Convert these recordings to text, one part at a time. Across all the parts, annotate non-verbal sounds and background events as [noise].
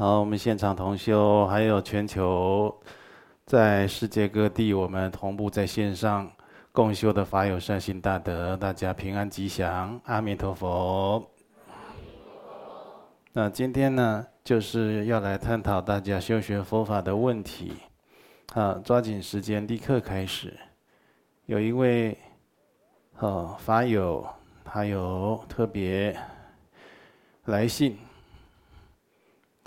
好，我们现场同修，还有全球在世界各地，我们同步在线上共修的法友善心大德，大家平安吉祥，阿弥陀佛。那今天呢，就是要来探讨大家修学佛法的问题。啊，抓紧时间，立刻开始。有一位哦法友，他有特别来信。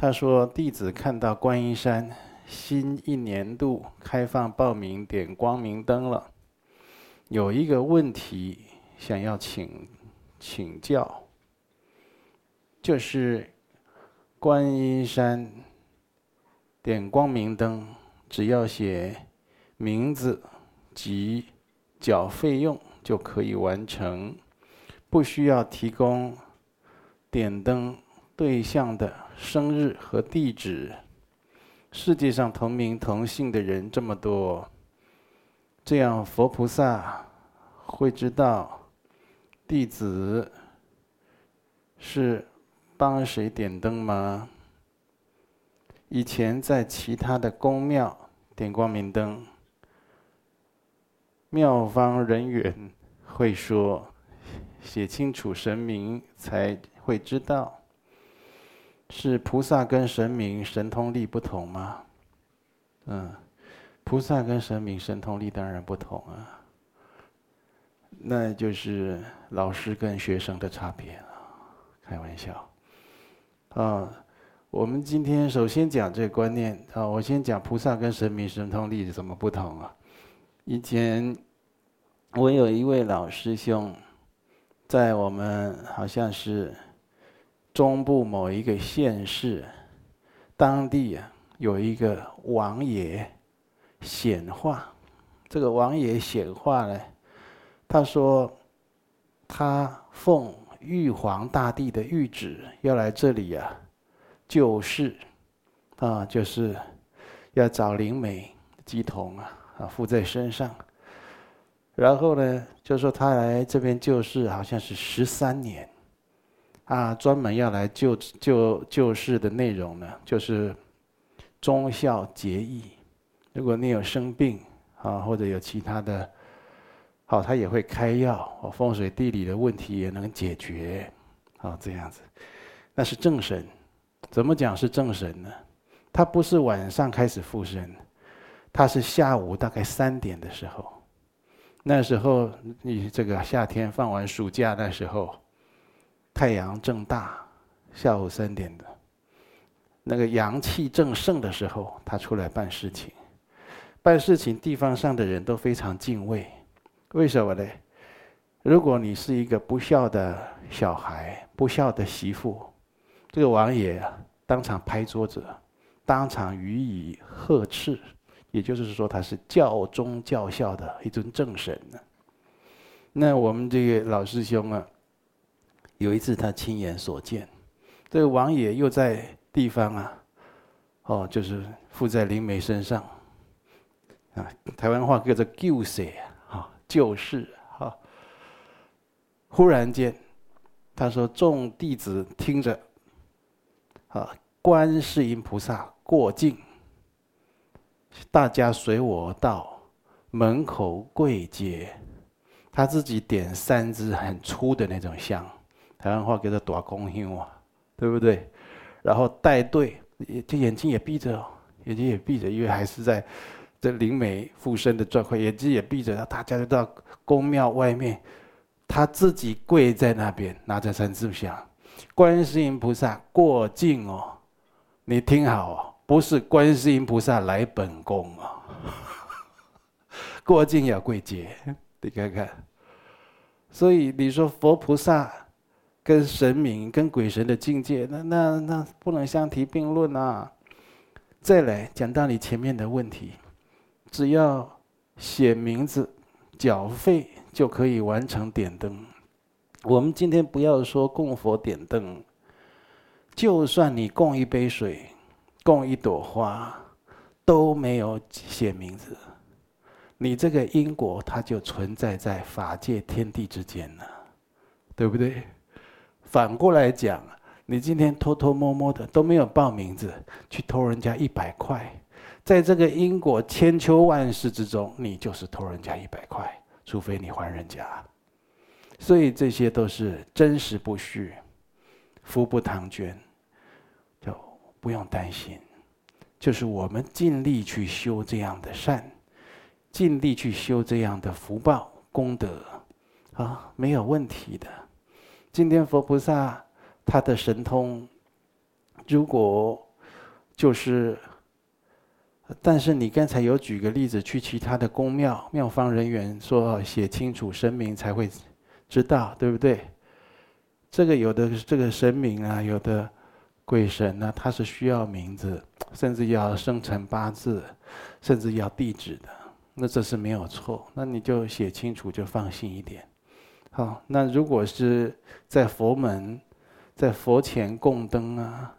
他说：“弟子看到观音山新一年度开放报名点光明灯了，有一个问题想要请请教，就是观音山点光明灯，只要写名字及缴费用就可以完成，不需要提供点灯对象的。”生日和地址，世界上同名同姓的人这么多，这样佛菩萨会知道弟子是帮谁点灯吗？以前在其他的宫庙点光明灯，庙方人员会说写清楚神明才会知道。是菩萨跟神明神通力不同吗？嗯，菩萨跟神明神通力当然不同啊。那就是老师跟学生的差别了，开玩笑。啊，我们今天首先讲这个观念啊，我先讲菩萨跟神明神通力怎么不同啊？以前我有一位老师兄，在我们好像是。中部某一个县市，当地啊有一个王爷显化。这个王爷显化呢，他说他奉玉皇大帝的谕旨要来这里啊救世啊，就是要找灵媒乩童啊啊附在身上。然后呢，就说他来这边救世，好像是十三年。啊，专门要来救救救世的内容呢，就是忠孝节义。如果你有生病啊，或者有其他的，好，他也会开药。风水地理的问题也能解决。啊，这样子，那是正神。怎么讲是正神呢？他不是晚上开始附身，他是下午大概三点的时候。那时候你这个夏天放完暑假那时候。太阳正大，下午三点的，那个阳气正盛的时候，他出来办事情。办事情，地方上的人都非常敬畏。为什么呢？如果你是一个不孝的小孩、不孝的媳妇，这个王爷，当场拍桌子，当场予以呵斥。也就是说，他是教忠教孝的一尊正神呢。那我们这个老师兄啊。有一次，他亲眼所见，这个王爷又在地方啊，哦，就是附在灵媒身上，啊，台湾话叫做救世啊，救世啊。忽然间，他说：“众弟子听着，啊，观世音菩萨过境，大家随我到门口跪接，他自己点三支很粗的那种香。”台湾话叫做“大公香”啊，对不对？然后带队，这眼睛也闭着，眼睛也闭着，因为还是在这灵媒附身的状况，眼睛也闭着。然后大家就到宫庙外面，他自己跪在那边，拿着三支香。观世音菩萨过境哦，你听好哦，不是观世音菩萨来本宫哦，[laughs] 过境要跪接，你看看。所以你说佛菩萨。跟神明、跟鬼神的境界，那那那不能相提并论啊！再来讲到你前面的问题，只要写名字、缴费就可以完成点灯。我们今天不要说供佛点灯，就算你供一杯水、供一朵花，都没有写名字，你这个因果它就存在在法界天地之间了，对不对？反过来讲，你今天偷偷摸摸的都没有报名字，去偷人家一百块，在这个因果千秋万世之中，你就是偷人家一百块，除非你还人家。所以这些都是真实不虚，福不唐捐，就不用担心。就是我们尽力去修这样的善，尽力去修这样的福报功德，啊，没有问题的。今天佛菩萨他的神通，如果就是，但是你刚才有举个例子，去其他的宫庙，庙方人员说写清楚神明才会知道，对不对？这个有的这个神明啊，有的鬼神呢，他是需要名字。甚至要生辰八字，甚至要地址的，那这是没有错。那你就写清楚，就放心一点。好，那如果是在佛门，在佛前供灯啊，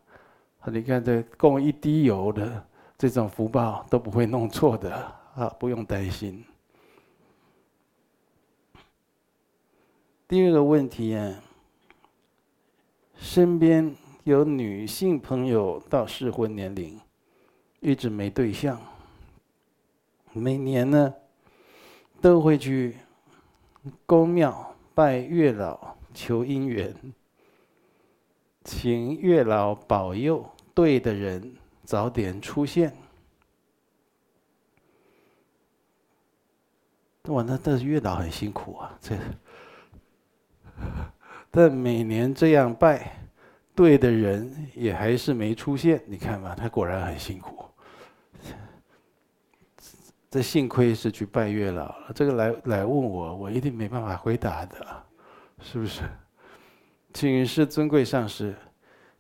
你看这供一滴油的这种福报都不会弄错的啊，不用担心。第二个问题啊，身边有女性朋友到适婚年龄。一直没对象，每年呢都会去宫庙拜月老求姻缘，请月老保佑对的人早点出现。哇，那但是月老很辛苦啊！这，[laughs] 但每年这样拜，对的人也还是没出现。你看吧，他果然很辛苦。这幸亏是去拜月老了，这个来来问我，我一定没办法回答的，是不是？请示尊贵上师，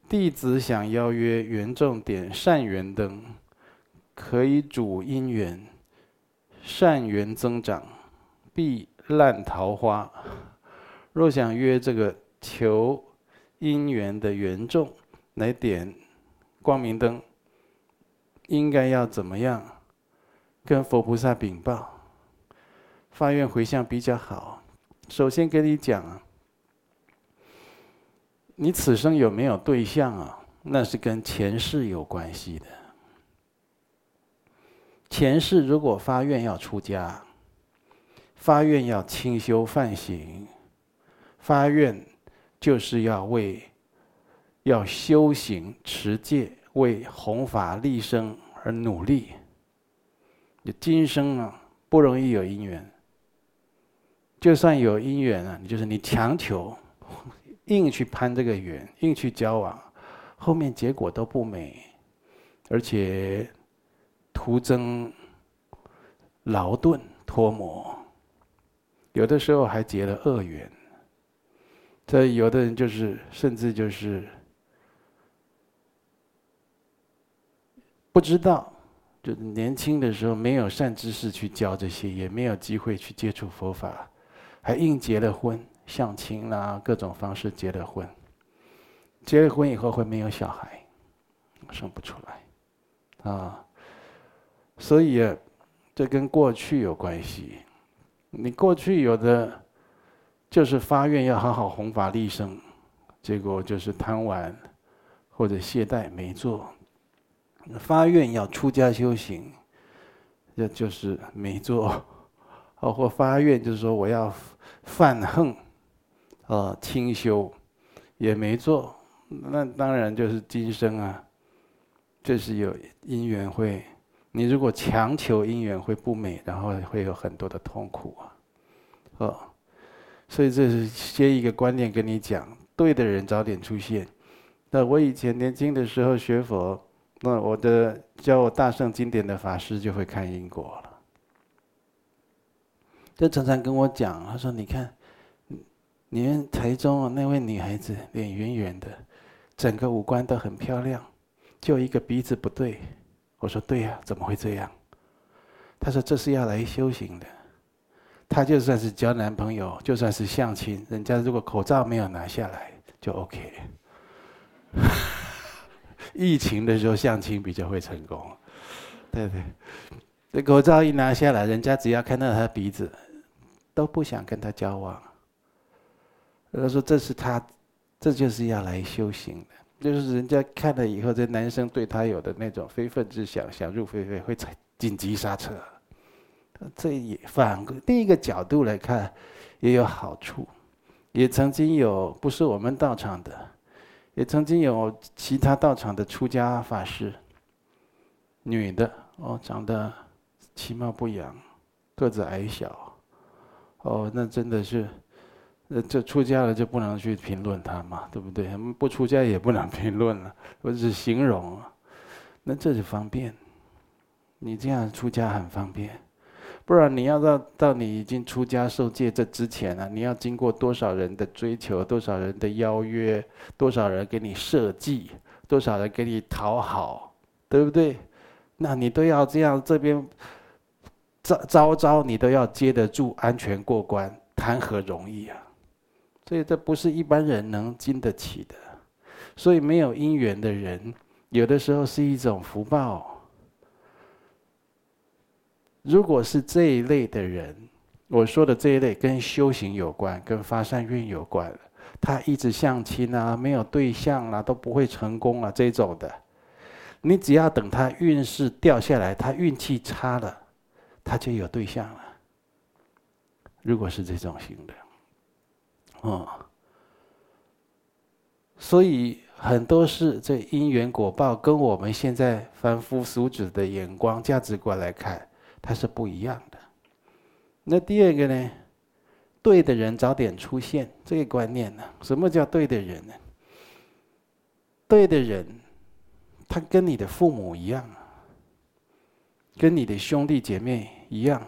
弟子想邀约缘众点善缘灯，可以主姻缘，善缘增长，避烂桃花。若想约这个求姻缘的缘众来点光明灯，应该要怎么样？跟佛菩萨禀报，发愿回向比较好。首先跟你讲啊，你此生有没有对象啊？那是跟前世有关系的。前世如果发愿要出家，发愿要清修梵行，发愿就是要为要修行持戒，为弘法利生而努力。你今生啊，不容易有姻缘。就算有姻缘啊，你就是你强求，硬去攀这个缘，硬去交往，后面结果都不美，而且徒增劳顿拖磨，有的时候还结了恶缘。这有的人就是，甚至就是不知道。就年轻的时候没有善知识去教这些，也没有机会去接触佛法，还硬结了婚，相亲啦，各种方式结了婚。结了婚以后会没有小孩，生不出来，啊，所以，这跟过去有关系。你过去有的就是发愿要好好弘法利生，结果就是贪玩或者懈怠没做。发愿要出家修行，这就是没做；或发愿就是说我要犯横，呃，清修，也没做。那当然就是今生啊，就是有因缘会。你如果强求因缘会不美，然后会有很多的痛苦啊。哦，所以这是先一个观念跟你讲：对的人早点出现。那我以前年轻的时候学佛。那我的教我大圣经典的法师就会看因果了，就常常跟我讲，他说：“你看，你们台中那位女孩子脸圆圆的，整个五官都很漂亮，就一个鼻子不对。”我说：“对呀，怎么会这样？”他说：“这是要来修行的。他就算是交男朋友，就算是相亲，人家如果口罩没有拿下来，就 OK。”疫情的时候相亲比较会成功，对对，这口罩一拿下来，人家只要看到他鼻子，都不想跟他交往。他说这是他这就是要来修行的。就是人家看了以后，这男生对他有的那种非分之想，想入非非，会紧急刹车。这也反过另一个角度来看，也有好处。也曾经有不是我们到场的，也曾经有其他道场的出家法师，女的哦，长得其貌不扬，个子矮小，哦，那真的是。呃，这出家了就不能去评论他嘛，对不对？不出家也不能评论了，我只是形容。那这就方便，你这样出家很方便。不然你要到到你已经出家受戒这之前啊，你要经过多少人的追求，多少人的邀约，多少人给你设计，多少人给你讨好，对不对？那你都要这样，这边招招招你都要接得住，安全过关，谈何容易啊！所以这不是一般人能经得起的，所以没有因缘的人，有的时候是一种福报。如果是这一类的人，我说的这一类跟修行有关，跟发善愿有关，他一直相亲啊，没有对象啊，都不会成功啊，这种的，你只要等他运势掉下来，他运气差了，他就有对象了。如果是这种型的。哦，所以很多事这因缘果报跟我们现在凡夫俗子的眼光价值观来看，它是不一样的。那第二个呢，对的人早点出现，这个观念呢，什么叫对的人呢？对的人，他跟你的父母一样，跟你的兄弟姐妹一样，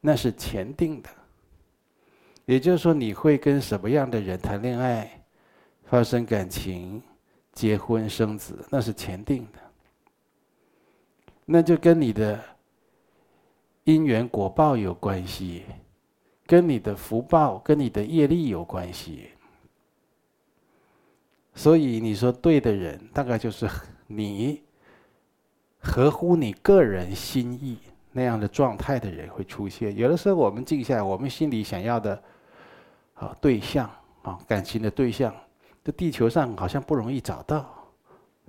那是前定的。也就是说，你会跟什么样的人谈恋爱、发生感情、结婚生子，那是前定的。那就跟你的因缘果报有关系，跟你的福报、跟你的业力有关系。所以你说对的人，大概就是你合乎你个人心意那样的状态的人会出现。有的时候我们静下来，我们心里想要的。啊，对象啊，感情的对象，这地球上好像不容易找到。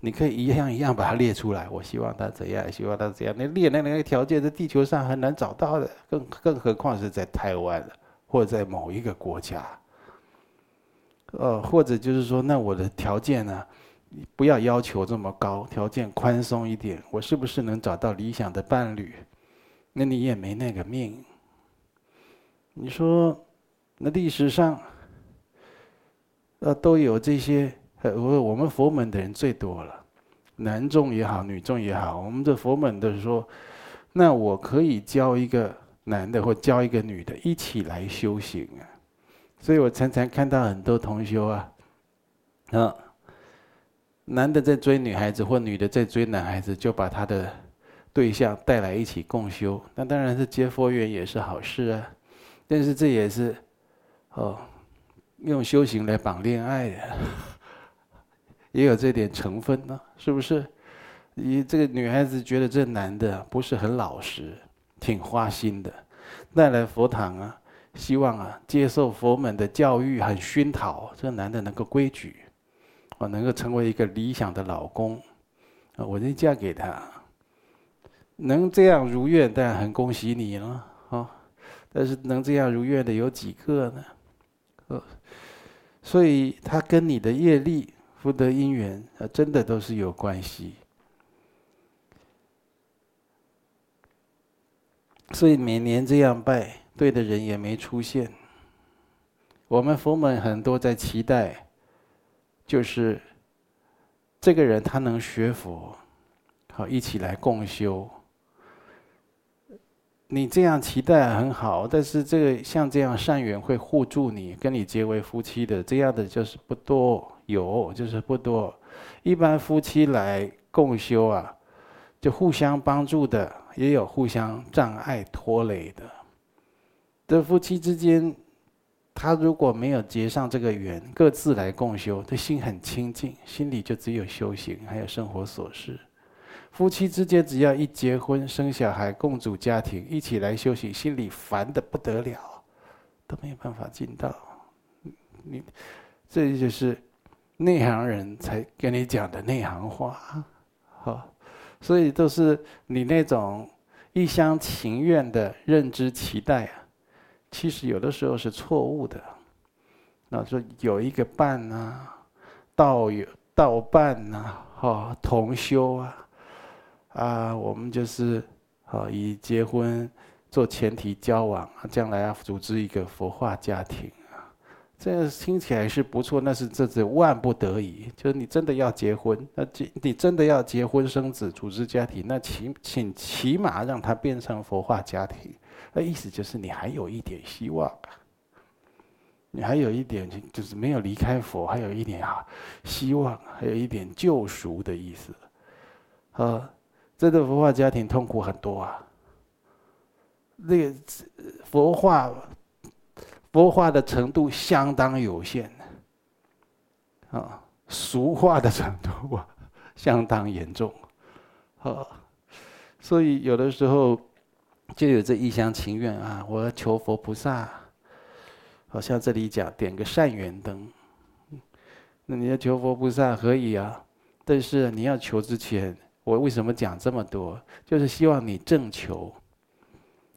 你可以一样一样把它列出来。我希望他怎样，希望他怎样。那列那那个条件，在地球上很难找到的，更更何况是在台湾了或者在某一个国家。呃，或者就是说，那我的条件呢，不要要求这么高，条件宽松一点，我是不是能找到理想的伴侣？那你也没那个命。你说。那历史上，呃，都有这些，呃我我们佛门的人最多了，男众也好，女众也好，我们这佛门的说，那我可以教一个男的或教一个女的一起来修行啊，所以我常常看到很多同修啊，啊，男的在追女孩子或女的在追男孩子，就把他的对象带来一起共修，那当然是结佛缘也是好事啊，但是这也是。哦，用修行来绑恋爱的，也有这点成分呢，是不是？你这个女孩子觉得这男的不是很老实，挺花心的，带来佛堂啊，希望啊接受佛门的教育，很熏陶这男的能够规矩，啊，能够成为一个理想的老公，啊，我就嫁给他，能这样如愿，当然很恭喜你了，啊，但是能这样如愿的有几个呢？呃，所以他跟你的业力、福德因缘啊，真的都是有关系。所以每年这样拜，对的人也没出现。我们佛门很多在期待，就是这个人他能学佛，好一起来共修。你这样期待很好，但是这个像这样善缘会护住你，跟你结为夫妻的这样的就是不多，有就是不多。一般夫妻来共修啊，就互相帮助的，也有互相障碍拖累的。这夫妻之间，他如果没有结上这个缘，各自来共修，他心很清净，心里就只有修行，还有生活琐事。夫妻之间只要一结婚生小孩共组家庭一起来修行，心里烦得不得了，都没有办法尽到。你，这就是内行人才跟你讲的内行话，好，所以都是你那种一厢情愿的认知期待啊，其实有的时候是错误的。那说有一个伴啊，道友道伴呐，哈，同修啊，啊，我们就是啊，以结婚做前提交往，将来要组织一个佛化家庭。这听起来是不错，那是这是万不得已。就是你真的要结婚，那你真的要结婚生子、组织家庭，那请请起码让它变成佛化家庭。那意思就是你还有一点希望，你还有一点就是没有离开佛，还有一点啊希望，还有一点救赎的意思。啊，这个佛化家庭痛苦很多啊。那个佛化。佛化的程度相当有限，啊，俗化的程度啊 [laughs] 相当严重，啊，所以有的时候就有这一厢情愿啊，我要求佛菩萨，好像这里讲点个善缘灯，那你要求佛菩萨可以啊，但是你要求之前，我为什么讲这么多？就是希望你正求，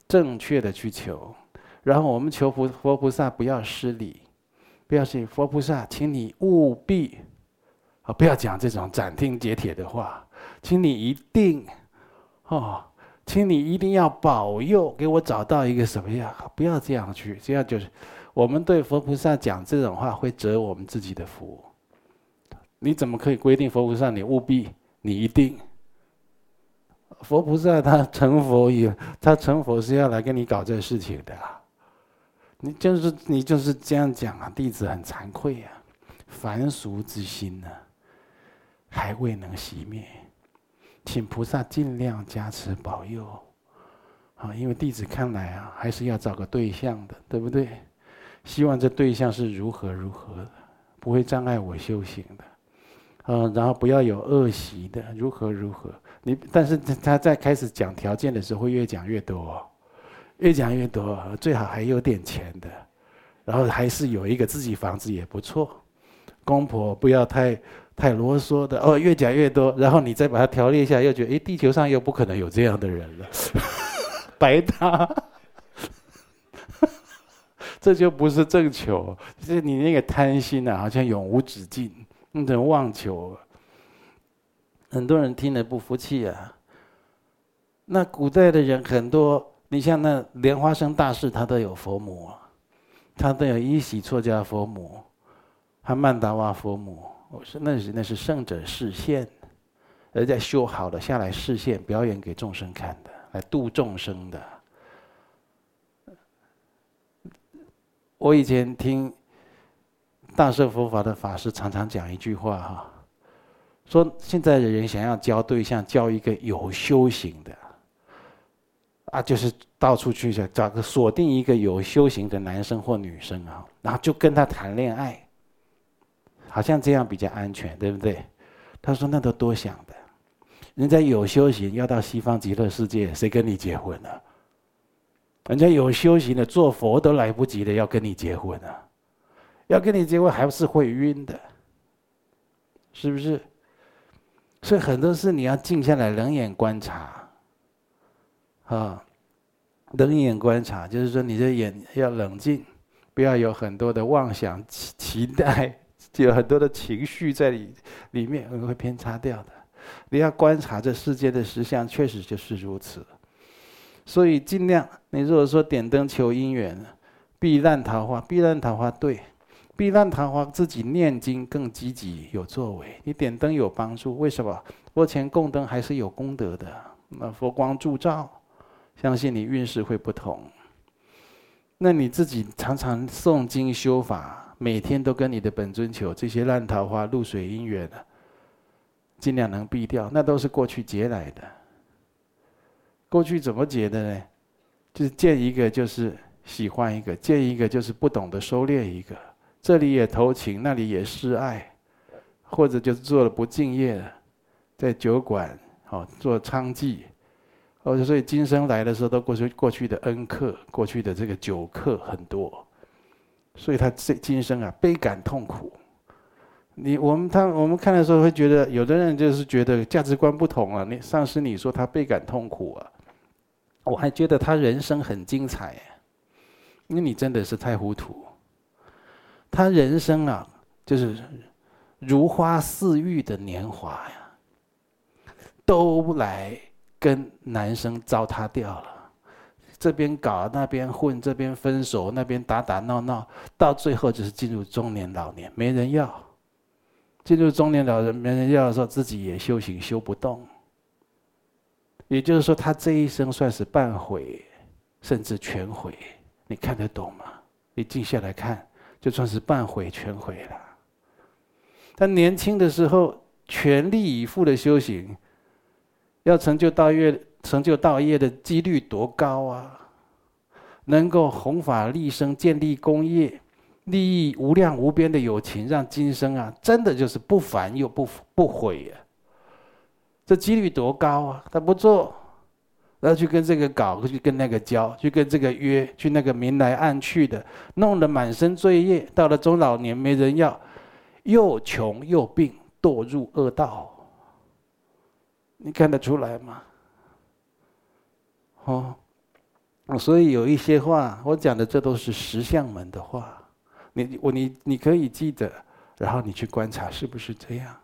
正确的去求。然后我们求佛佛菩萨不要失礼，不要信佛菩萨，请你务必啊，不要讲这种斩钉截铁的话，请你一定哦，请你一定要保佑给我找到一个什么样，不要这样去，这样就是我们对佛菩萨讲这种话会折我们自己的福。你怎么可以规定佛菩萨你务必你一定？佛菩萨他成佛也，他成佛是要来跟你搞这事情的。你就是你就是这样讲啊，弟子很惭愧啊，凡俗之心呢、还未能熄灭，请菩萨尽量加持保佑，啊，因为弟子看来啊，还是要找个对象的，对不对？希望这对象是如何如何，不会障碍我修行的，嗯，然后不要有恶习的，如何如何。你但是他在开始讲条件的时候，会越讲越多。越讲越多，最好还有点钱的，然后还是有一个自己房子也不错。公婆不要太太啰嗦的哦，越讲越多，然后你再把它条列一下，又觉得诶，地球上又不可能有这样的人了，[laughs] 白搭。[laughs] 这就不是正求，就是你那个贪心啊，好像永无止境，那种妄求。很多人听了不服气啊。那古代的人很多。你像那莲花生大士，他都有佛母，他都有依喜错家佛母，还曼达瓦佛母。我说那是那是圣者示现，人家修好了下来示现，表演给众生看的，来度众生的。我以前听大乘佛法的法师常常讲一句话哈，说现在的人想要交对象，交一个有修行的。啊，就是到处去找找个锁定一个有修行的男生或女生啊，然后就跟他谈恋爱，好像这样比较安全，对不对？他说那都多想的，人家有修行要到西方极乐世界，谁跟你结婚呢？人家有修行的做佛都来不及的，要跟你结婚啊？要跟你结婚还是会晕的，是不是？所以很多事你要静下来，冷眼观察。啊，冷眼观察，就是说你的眼要冷静，不要有很多的妄想、期期待，就 [laughs] 有很多的情绪在里里面，会偏差掉的。你要观察这世界的实相，确实就是如此。所以尽量，你如果说点灯求姻缘，避烂桃花，避烂桃花对，避烂桃花自己念经更积极有作为。你点灯有帮助，为什么？佛前供灯还是有功德的，那佛光助照。相信你运势会不同。那你自己常常诵经修法，每天都跟你的本尊求这些烂桃花、露水姻缘的，尽量能避掉。那都是过去结来的。过去怎么结的呢？就是见一个就是喜欢一个，见一个就是不懂得收敛一个。这里也投情，那里也示爱，或者就是做了不敬业，在酒馆哦做娼妓。哦，所以今生来的时候，都过去过去的恩客，过去的这个酒客很多，所以他这今生啊，倍感痛苦。你我们他我们看的时候会觉得，有的人就是觉得价值观不同啊。你上师你说他倍感痛苦啊，我还觉得他人生很精彩，那你真的是太糊涂。他人生啊，就是如花似玉的年华呀，都来跟男生糟蹋掉了。这边搞，那边混，这边分手，那边打打闹闹，到最后就是进入中年老年，没人要。进入中年老人没人要的时候，自己也修行修不动。也就是说，他这一生算是半毁，甚至全毁。你看得懂吗？你静下来看，就算是半毁全毁了。他年轻的时候全力以赴的修行，要成就道业，成就道业的几率多高啊！能够弘法利生，建立功业。利益无量无边的友情，让今生啊，真的就是不凡又不不悔呀、这几率多高啊！他不做，然后去跟这个搞，去跟那个交，去跟这个约，去那个明来暗去的，弄得满身罪业。到了中老年没人要，又穷又病，堕入恶道。你看得出来吗？哦，所以有一些话，我讲的这都是实相门的话。你我你你可以记得，然后你去观察是不是这样？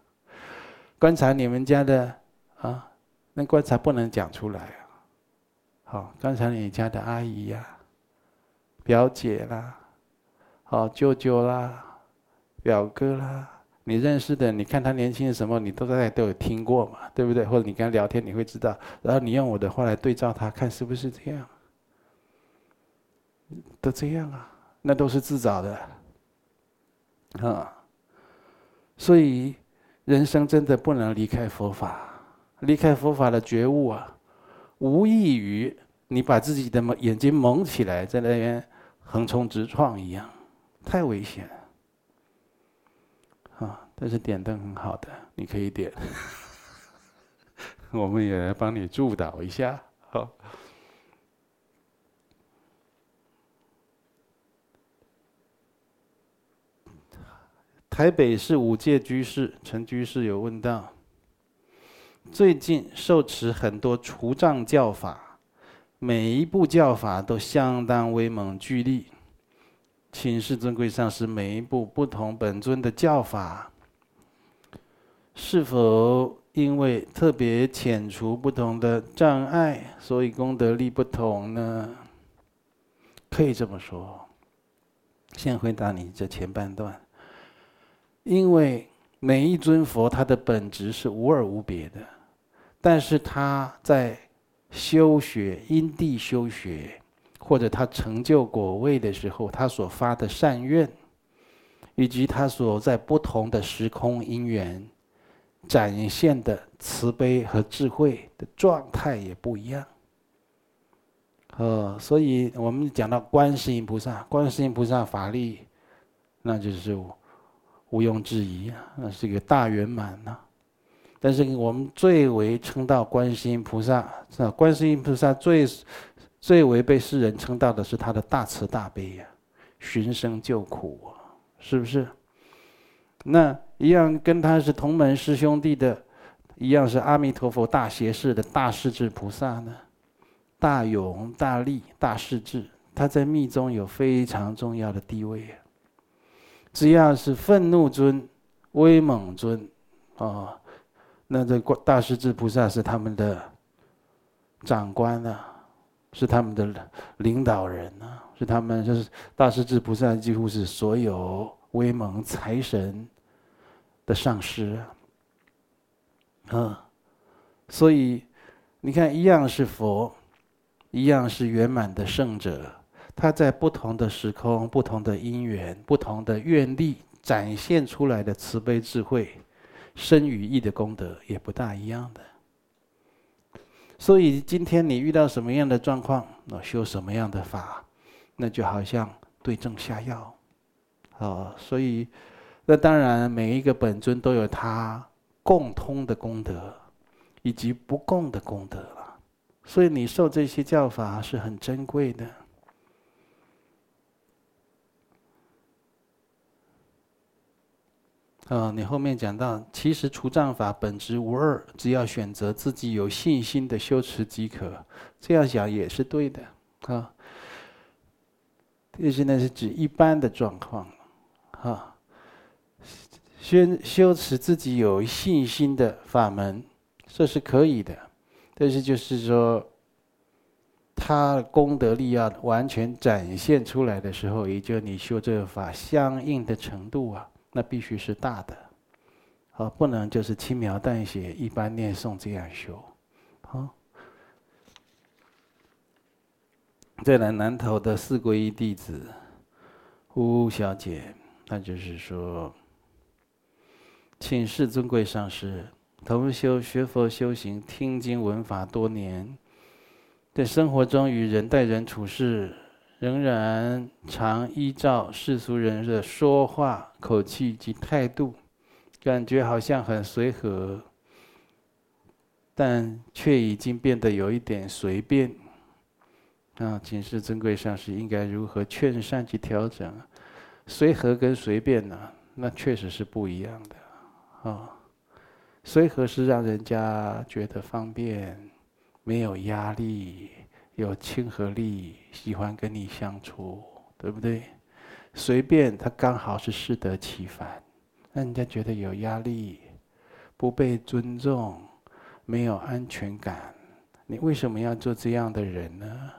观察你们家的啊，那观察不能讲出来啊。好，观察你家的阿姨呀、表姐啦、好舅舅啦、表哥啦，你认识的，你看他年轻的什么，你都在都有听过嘛，对不对？或者你跟他聊天，你会知道，然后你用我的话来对照他，看是不是这样？都这样啊，那都是自找的。啊，所以人生真的不能离开佛法，离开佛法的觉悟啊，无异于你把自己的眼睛蒙起来，在那边横冲直撞一样，太危险。但是点灯很好的，你可以点，[laughs] 我们也来帮你助导一下，好。台北市五戒居士陈居士有问到：最近受持很多除障教法，每一部教法都相当威猛巨力。请示尊贵上师，每一部不同本尊的教法，是否因为特别遣除不同的障碍，所以功德力不同呢？可以这么说。先回答你这前半段。因为每一尊佛，他的本质是无二无别的，但是他在修学因地修学，或者他成就果位的时候，他所发的善愿，以及他所在不同的时空因缘展现的慈悲和智慧的状态也不一样。呃，所以我们讲到观世音菩萨，观世音菩萨法力，那就是。毋庸置疑啊，那是一个大圆满呐。但是我们最为称道观世音菩萨，是？观世音菩萨最最为被世人称道的是他的大慈大悲呀，寻声救苦啊，是不是？那一样跟他是同门师兄弟的，一样是阿弥陀佛大胁士的大势至菩萨呢，大勇大力大势至，他在密宗有非常重要的地位啊。只要是愤怒尊、威猛尊，哦，那这大势至菩萨是他们的长官啊，是他们的领导人啊，是他们就是大势至菩萨几乎是所有威猛财神的上师啊，嗯，所以你看，一样是佛，一样是圆满的圣者。他在不同的时空、不同的因缘、不同的愿力展现出来的慈悲智慧、身与意的功德也不大一样的。所以今天你遇到什么样的状况，那修什么样的法，那就好像对症下药。啊，所以那当然每一个本尊都有他共通的功德，以及不共的功德了。所以你受这些教法是很珍贵的。啊，你后面讲到，其实除障法本质无二，只要选择自己有信心的修持即可。这样想也是对的啊。这现在是指一般的状况，啊，修修持自己有信心的法门，这是可以的。但是就是说，他功德力要完全展现出来的时候，也就你修这个法相应的程度啊。那必须是大的，啊，不能就是轻描淡写、一般念诵这样修，好。再来南投的四皈依弟子吴小姐，那就是说，请示尊贵上师，同修学佛修行、听经闻法多年，在生活中与人待人处事。仍然常依照世俗人的说话口气及态度，感觉好像很随和，但却已经变得有一点随便。啊，请示尊贵上师应该如何劝善及调整？随和跟随便呢？那确实是不一样的。啊，随和是让人家觉得方便，没有压力。有亲和力，喜欢跟你相处，对不对？随便他刚好是适得其反，让人家觉得有压力，不被尊重，没有安全感。你为什么要做这样的人呢？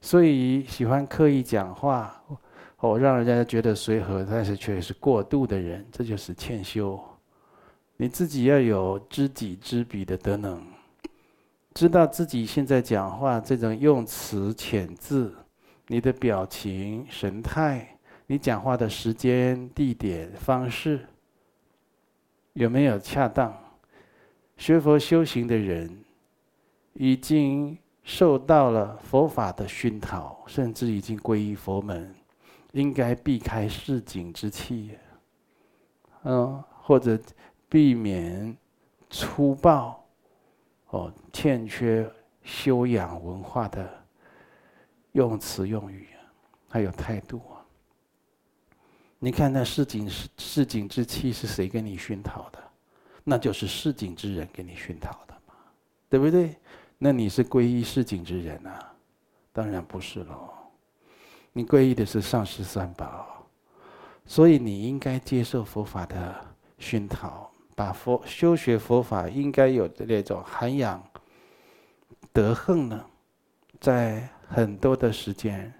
所以喜欢刻意讲话，哦，让人家觉得随和，但是却是过度的人，这就是欠修。你自己要有知己知彼的德能。知道自己现在讲话这种用词遣字，你的表情神态，你讲话的时间、地点、方式，有没有恰当？学佛修行的人，已经受到了佛法的熏陶，甚至已经皈依佛门，应该避开市井之气，嗯，或者避免粗暴。哦，欠缺修养文化的用词用语，还有态度啊！你看那市井市井之气是谁给你熏陶的？那就是市井之人给你熏陶的嘛，对不对？那你是皈依市井之人啊？当然不是喽，你皈依的是上师三宝，所以你应该接受佛法的熏陶。把佛修学佛法应该有的那种涵养德行呢，在很多的时间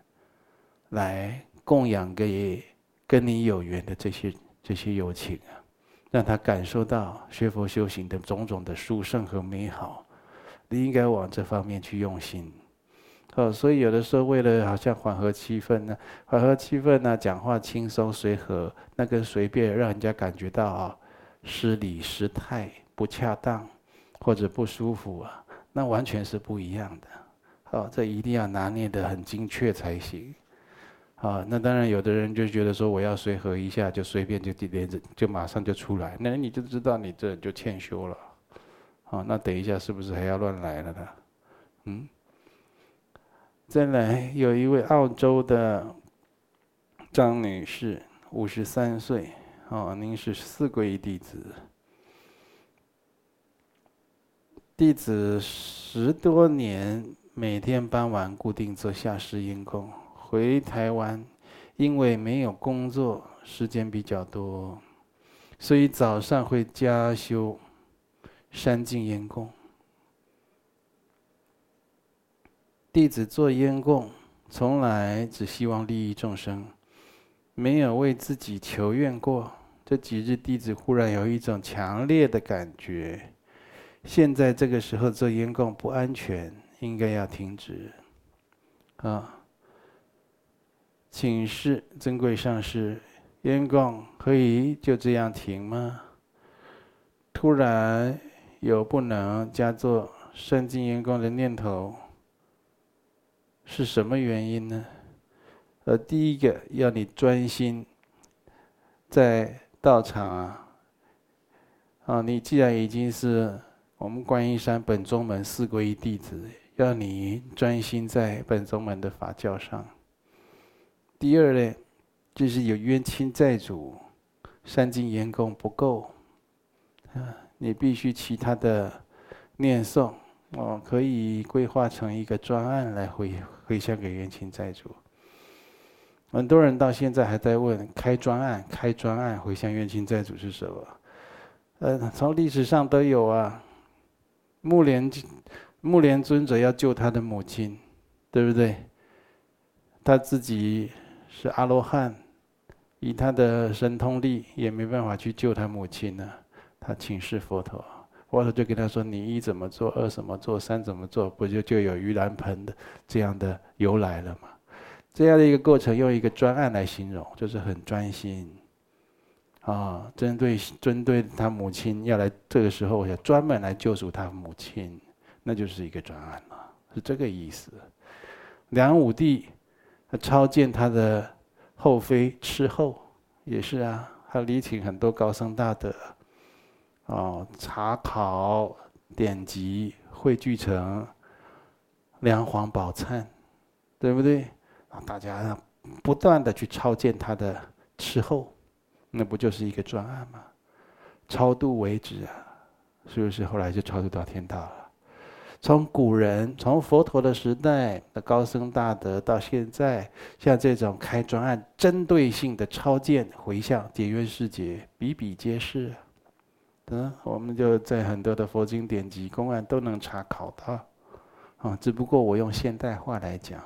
来供养给跟你有缘的这些这些友情啊，让他感受到学佛修行的种种的殊胜和美好。你应该往这方面去用心。哦，所以有的时候为了好像缓和气氛呢，缓和气氛呢，讲话轻松随和，那个随便让人家感觉到啊。失礼失态不恰当，或者不舒服啊，那完全是不一样的。好，这一定要拿捏得很精确才行。好，那当然有的人就觉得说我要随和一下，就随便就连着就马上就出来，那你就知道你这就欠修了。好，那等一下是不是还要乱来了呢？嗯。再来，有一位澳洲的张女士，五十三岁。哦，您是四皈依弟子。弟子十多年，每天傍晚固定做下师音供。回台湾，因为没有工作，时间比较多，所以早上会加修山境烟供。弟子做烟供，从来只希望利益众生。没有为自己求愿过。这几日，弟子忽然有一种强烈的感觉：现在这个时候做音供不安全，应该要停止。啊，请示尊贵上师，音供可以就这样停吗？突然有不能加做山静音供的念头，是什么原因呢？呃，第一个要你专心在道场啊，啊，你既然已经是我们观音山本宗门四皈依弟子，要你专心在本宗门的法教上。第二呢，就是有冤亲债主，三经言供不够，啊，你必须其他的念诵哦，可以规划成一个专案来回回向给冤亲债主。很多人到现在还在问开专案，开专案回向冤亲债主是什么？呃，从历史上都有啊。目连目连尊者要救他的母亲，对不对？他自己是阿罗汉。以他的神通力也没办法去救他母亲呢，他请示佛陀，佛陀就跟他说：“你一怎么做，二怎么做，三怎么做，不就就有盂兰盆的这样的由来了吗？”这样的一个过程，用一个专案来形容，就是很专心啊，针对针对他母亲要来这个时候要专门来救赎他母亲，那就是一个专案了，是这个意思。梁武帝他超见他的。后妃斥候也是啊，他礼请很多高僧大德，哦，查考典籍汇聚成《梁皇宝忏》，对不对？大家不断的去超荐他的伺候，那不就是一个专案吗？超度为止啊，是不是？后来就超度到天道了。从古人，从佛陀的时代的高僧大德到现在，像这种开专案、针对性的超荐回向解冤释结，比比皆是。嗯，我们就在很多的佛经典籍公案都能查考到。啊，只不过我用现代话来讲，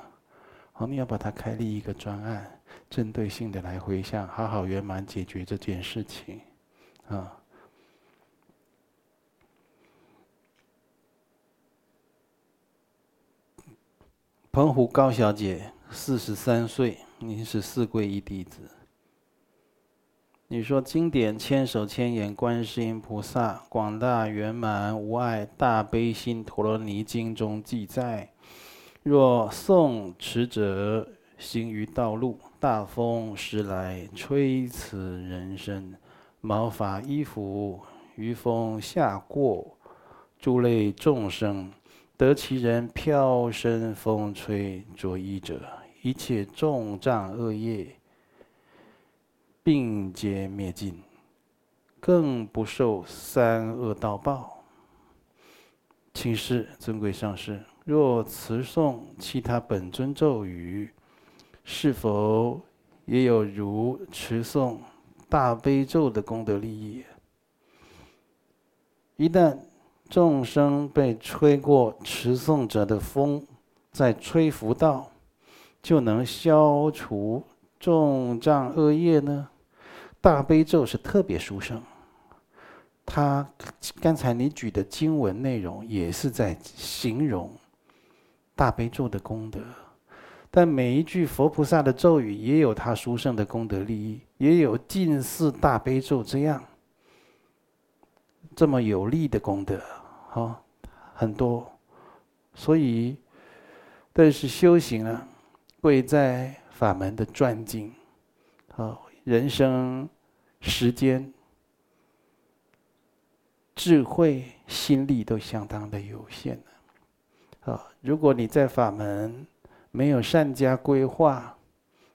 好，你要把它开立一个专案，针对性的来回向，好好圆满解决这件事情，啊。澎湖高小姐，四十三岁，您是四皈依弟子。你说经典千手千眼观世音菩萨广大圆满无碍大悲心陀罗尼经中记载：若诵持者行于道路，大风时来吹此人身，毛发衣服于风下过，诸类众生。得其人飘身风吹着衣者，一切重障恶业并皆灭尽，更不受三恶道报。请示尊贵上师，若持诵其他本尊咒语，是否也有如持诵大悲咒的功德利益？一旦众生被吹过持诵者的风，再吹拂到，就能消除重障恶业呢？大悲咒是特别殊胜，他刚才你举的经文内容也是在形容大悲咒的功德，但每一句佛菩萨的咒语也有他殊胜的功德利益，也有近似大悲咒这样这么有力的功德。好，很多，所以，但是修行啊，贵在法门的转进，啊，人生、时间、智慧、心力都相当的有限的。好，如果你在法门没有善加规划，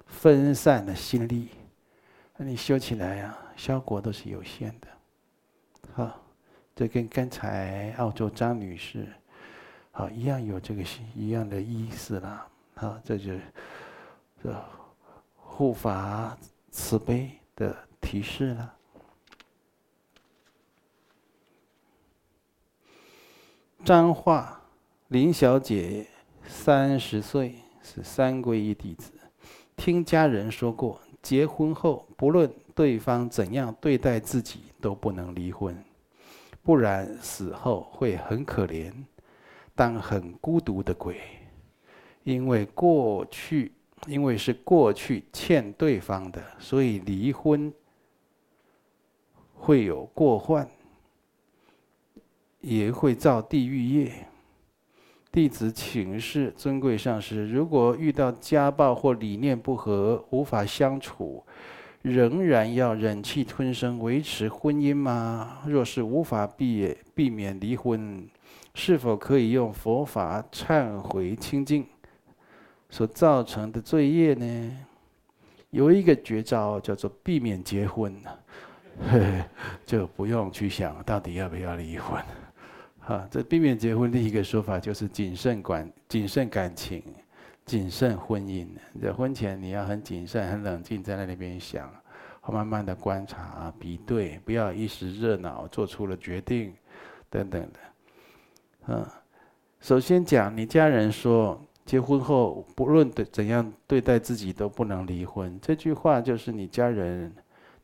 分散了心力，那你修起来啊，效果都是有限的。好。这跟刚才澳洲张女士，好一样有这个一样的意思啦。好，这就这护法慈悲的提示了。彰化林小姐，三十岁，是三皈依弟子。听家人说过，结婚后不论对方怎样对待自己，都不能离婚。不然死后会很可怜，当很孤独的鬼，因为过去，因为是过去欠对方的，所以离婚会有过患，也会造地狱业。弟子请示尊贵上师：如果遇到家暴或理念不合，无法相处。仍然要忍气吞声维持婚姻吗？若是无法避避免离婚，是否可以用佛法忏悔清净所造成的罪业呢？有一个绝招叫做避免结婚。[laughs] 就不用去想到底要不要离婚。啊，这避免结婚另一个说法就是谨慎管、谨慎感情、谨慎婚姻。在婚前你要很谨慎、很冷静，在那里边想，慢慢的观察、比对，不要一时热闹做出了决定，等等的。嗯，首先讲，你家人说结婚后不论对怎样对待自己都不能离婚，这句话就是你家人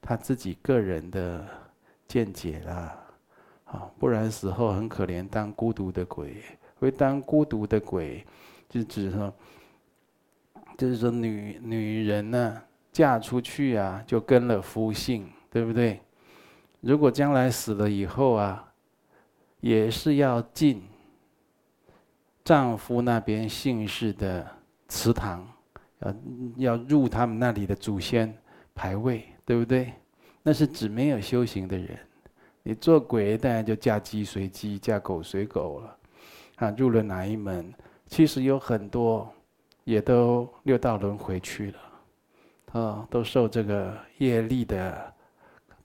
他自己个人的见解啦。啊，不然死后很可怜，当孤独的鬼。会当孤独的鬼，就指说，就是说女女人呢、嫁出去啊，就跟了夫姓，对不对？如果将来死了以后啊，也是要进丈夫那边姓氏的祠堂，要要入他们那里的祖先牌位，对不对？那是指没有修行的人。你做鬼，当然就嫁鸡随鸡，嫁狗随狗了。啊，入了哪一门？其实有很多，也都六道轮回去了，啊，都受这个业力的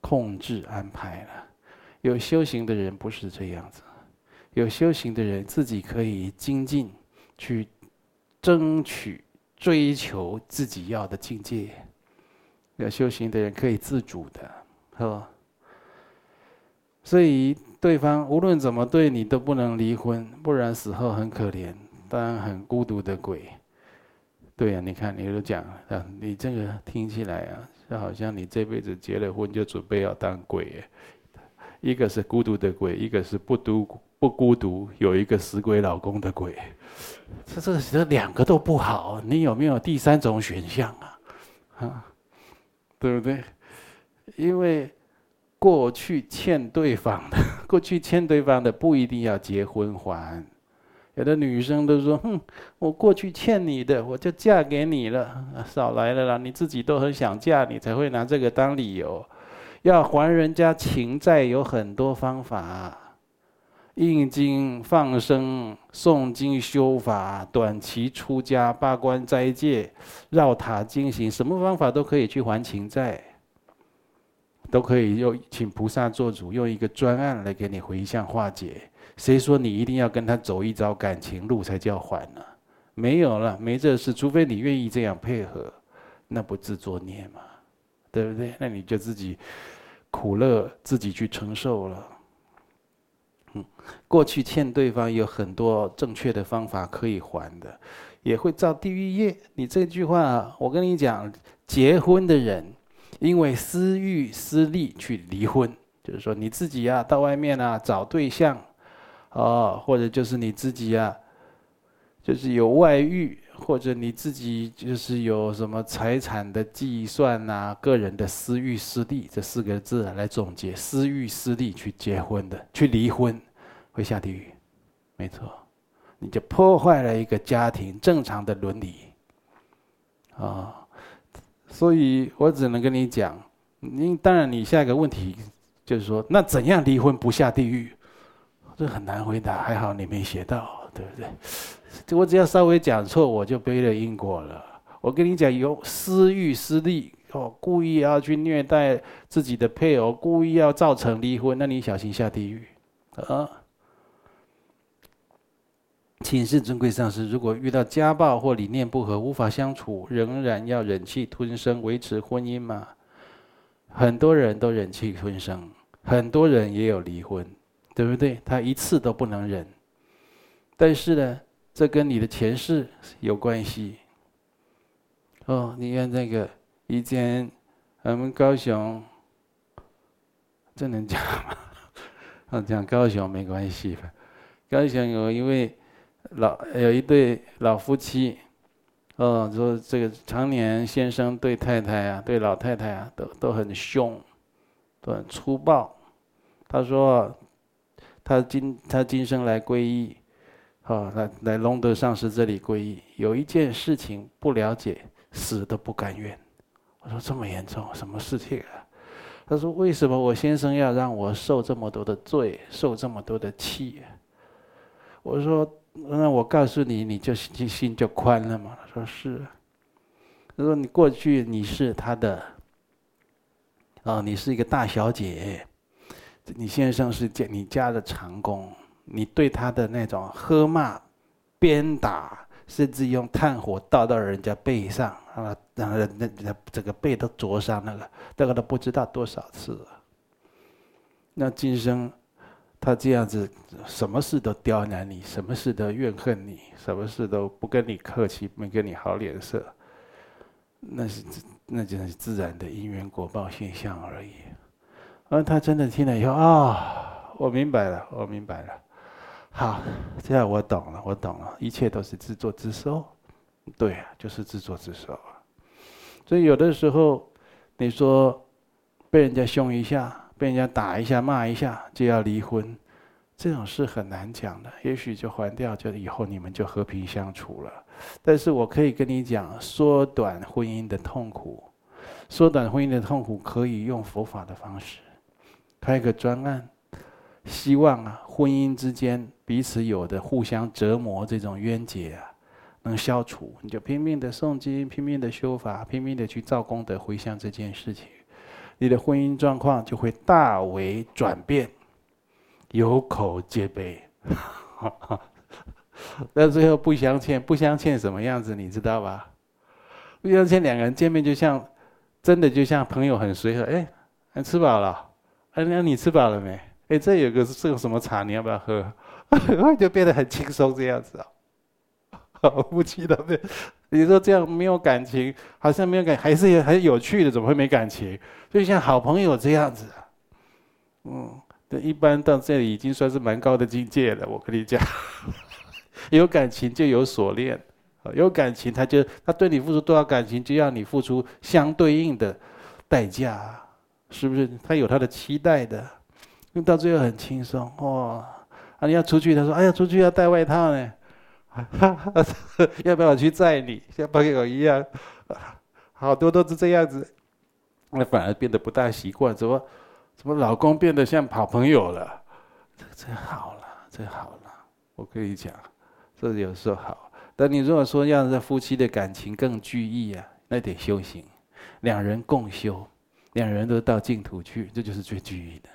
控制安排了。有修行的人不是这样子，有修行的人自己可以精进，去争取、追求自己要的境界。有修行的人可以自主的，是吧？所以对方无论怎么对你都不能离婚，不然死后很可怜，当然很孤独的鬼。对呀、啊，你看你都讲啊，你这个听起来啊，就好像你这辈子结了婚就准备要当鬼。一个是孤独的鬼，一个是不独不孤独，有一个死鬼老公的鬼。这这这两个都不好，你有没有第三种选项啊？啊，对不对？因为。过去欠对方的，[laughs] 过去欠对方的不一定要结婚还。有的女生都说：“哼，我过去欠你的，我就嫁给你了。”少来了啦，你自己都很想嫁，你才会拿这个当理由。要还人家情债有很多方法：印经、放生、诵经、修法、短期出家、八关斋戒、绕塔经行，什么方法都可以去还情债。都可以用请菩萨做主，用一个专案来给你回向化解。谁说你一定要跟他走一遭感情路才叫还呢？没有了，没这事。除非你愿意这样配合，那不自作孽吗？对不对？那你就自己苦乐自己去承受了。嗯，过去欠对方有很多正确的方法可以还的，也会造地狱业。你这句话，我跟你讲，结婚的人。因为私欲私利去离婚，就是说你自己啊，到外面啊找对象，哦，或者就是你自己啊，就是有外遇，或者你自己就是有什么财产的计算呐，个人的私欲私利这四个字来总结，私欲私利去结婚的，去离婚会下地狱，没错，你就破坏了一个家庭正常的伦理，啊、所以我只能跟你讲，你当然你下一个问题就是说，那怎样离婚不下地狱？这很难回答。还好你没写到，对不对？我只要稍微讲错，我就背了因果了。我跟你讲，有私欲私利哦，故意要去虐待自己的配偶，故意要造成离婚，那你小心下地狱啊！请示尊贵上师，如果遇到家暴或理念不合、无法相处，仍然要忍气吞声维持婚姻吗？很多人都忍气吞声，很多人也有离婚，对不对？他一次都不能忍。但是呢，这跟你的前世有关系。哦，你看这个以前我们高雄，这能讲吗？啊，讲高雄没关系吧？高雄有一位。老有一对老夫妻，哦，说这个常年先生对太太啊，对老太太啊，都都很凶，都很粗暴。他说，他今他今生来皈依，啊，来来龙德上师这里皈依，有一件事情不了解，死都不甘愿。我说这么严重，什么事情啊？他说为什么我先生要让我受这么多的罪，受这么多的气？我说。那我告诉你，你就心心就宽了嘛。他说是。他说你过去你是他的，啊，你是一个大小姐，你先生是家你家的长工，你对他的那种喝骂、鞭打，甚至用炭火倒到人家背上，啊，让人那那整个背都灼伤，那个这个都不知道多少次了。那今生他这样子，什么事都刁难你，什么事都怨恨你，什么事都不跟你客气，没给你好脸色，那是。那就是自然的因缘果报现象而已。而他真的听了以后啊、我明白了，我明白了。好，这样我懂了，我懂了，一切都是自作自受。对啊，就是自作自受啊。所以有的时候，你说被人家凶一下，被人家打一下、骂一下，就要离婚，这种事很难讲的。也许就还掉，就以后你们就和平相处了。但是我可以跟你讲，缩短婚姻的痛苦，缩短婚姻的痛苦可以用佛法的方式，开个专案，希望啊，婚姻之间彼此有的互相折磨这种冤结啊，能消除。你就拼命的诵经，拼命的修法，拼命的去造功德回向这件事情，你的婚姻状况就会大为转变，有口皆碑。[laughs] 到最后不相欠，不相欠什么样子，你知道吧？不相欠，两个人见面就像，真的就像朋友很随和。哎，你吃饱了？哎，那你吃饱了没？哎，这有个这个什么茶，你要不要喝？[laughs] 就变得很轻松这样子啊。好 [laughs] 夫妻都变，[laughs] 你说这样没有感情，好像没有感，还是很有趣的，怎么会没感情？就像好朋友这样子。嗯，这一般到这里已经算是蛮高的境界了，我跟你讲。[laughs] 有感情就有锁链，有感情他就他对你付出多少感情，就要你付出相对应的代价，是不是？他有他的期待的，因为到最后很轻松哇！啊，你要出去，他说：“哎呀，出去要带外套呢，哈 [laughs] 哈要不要我去载你？像朋友一样，好多都是这样子，那反而变得不大习惯，怎么怎么老公变得像好朋友了？这真好了，真好了，我跟你讲。”这有时候好，但你如果说要让夫妻的感情更具意啊，那得修行，两人共修，两人都到净土去，这就是最具意的。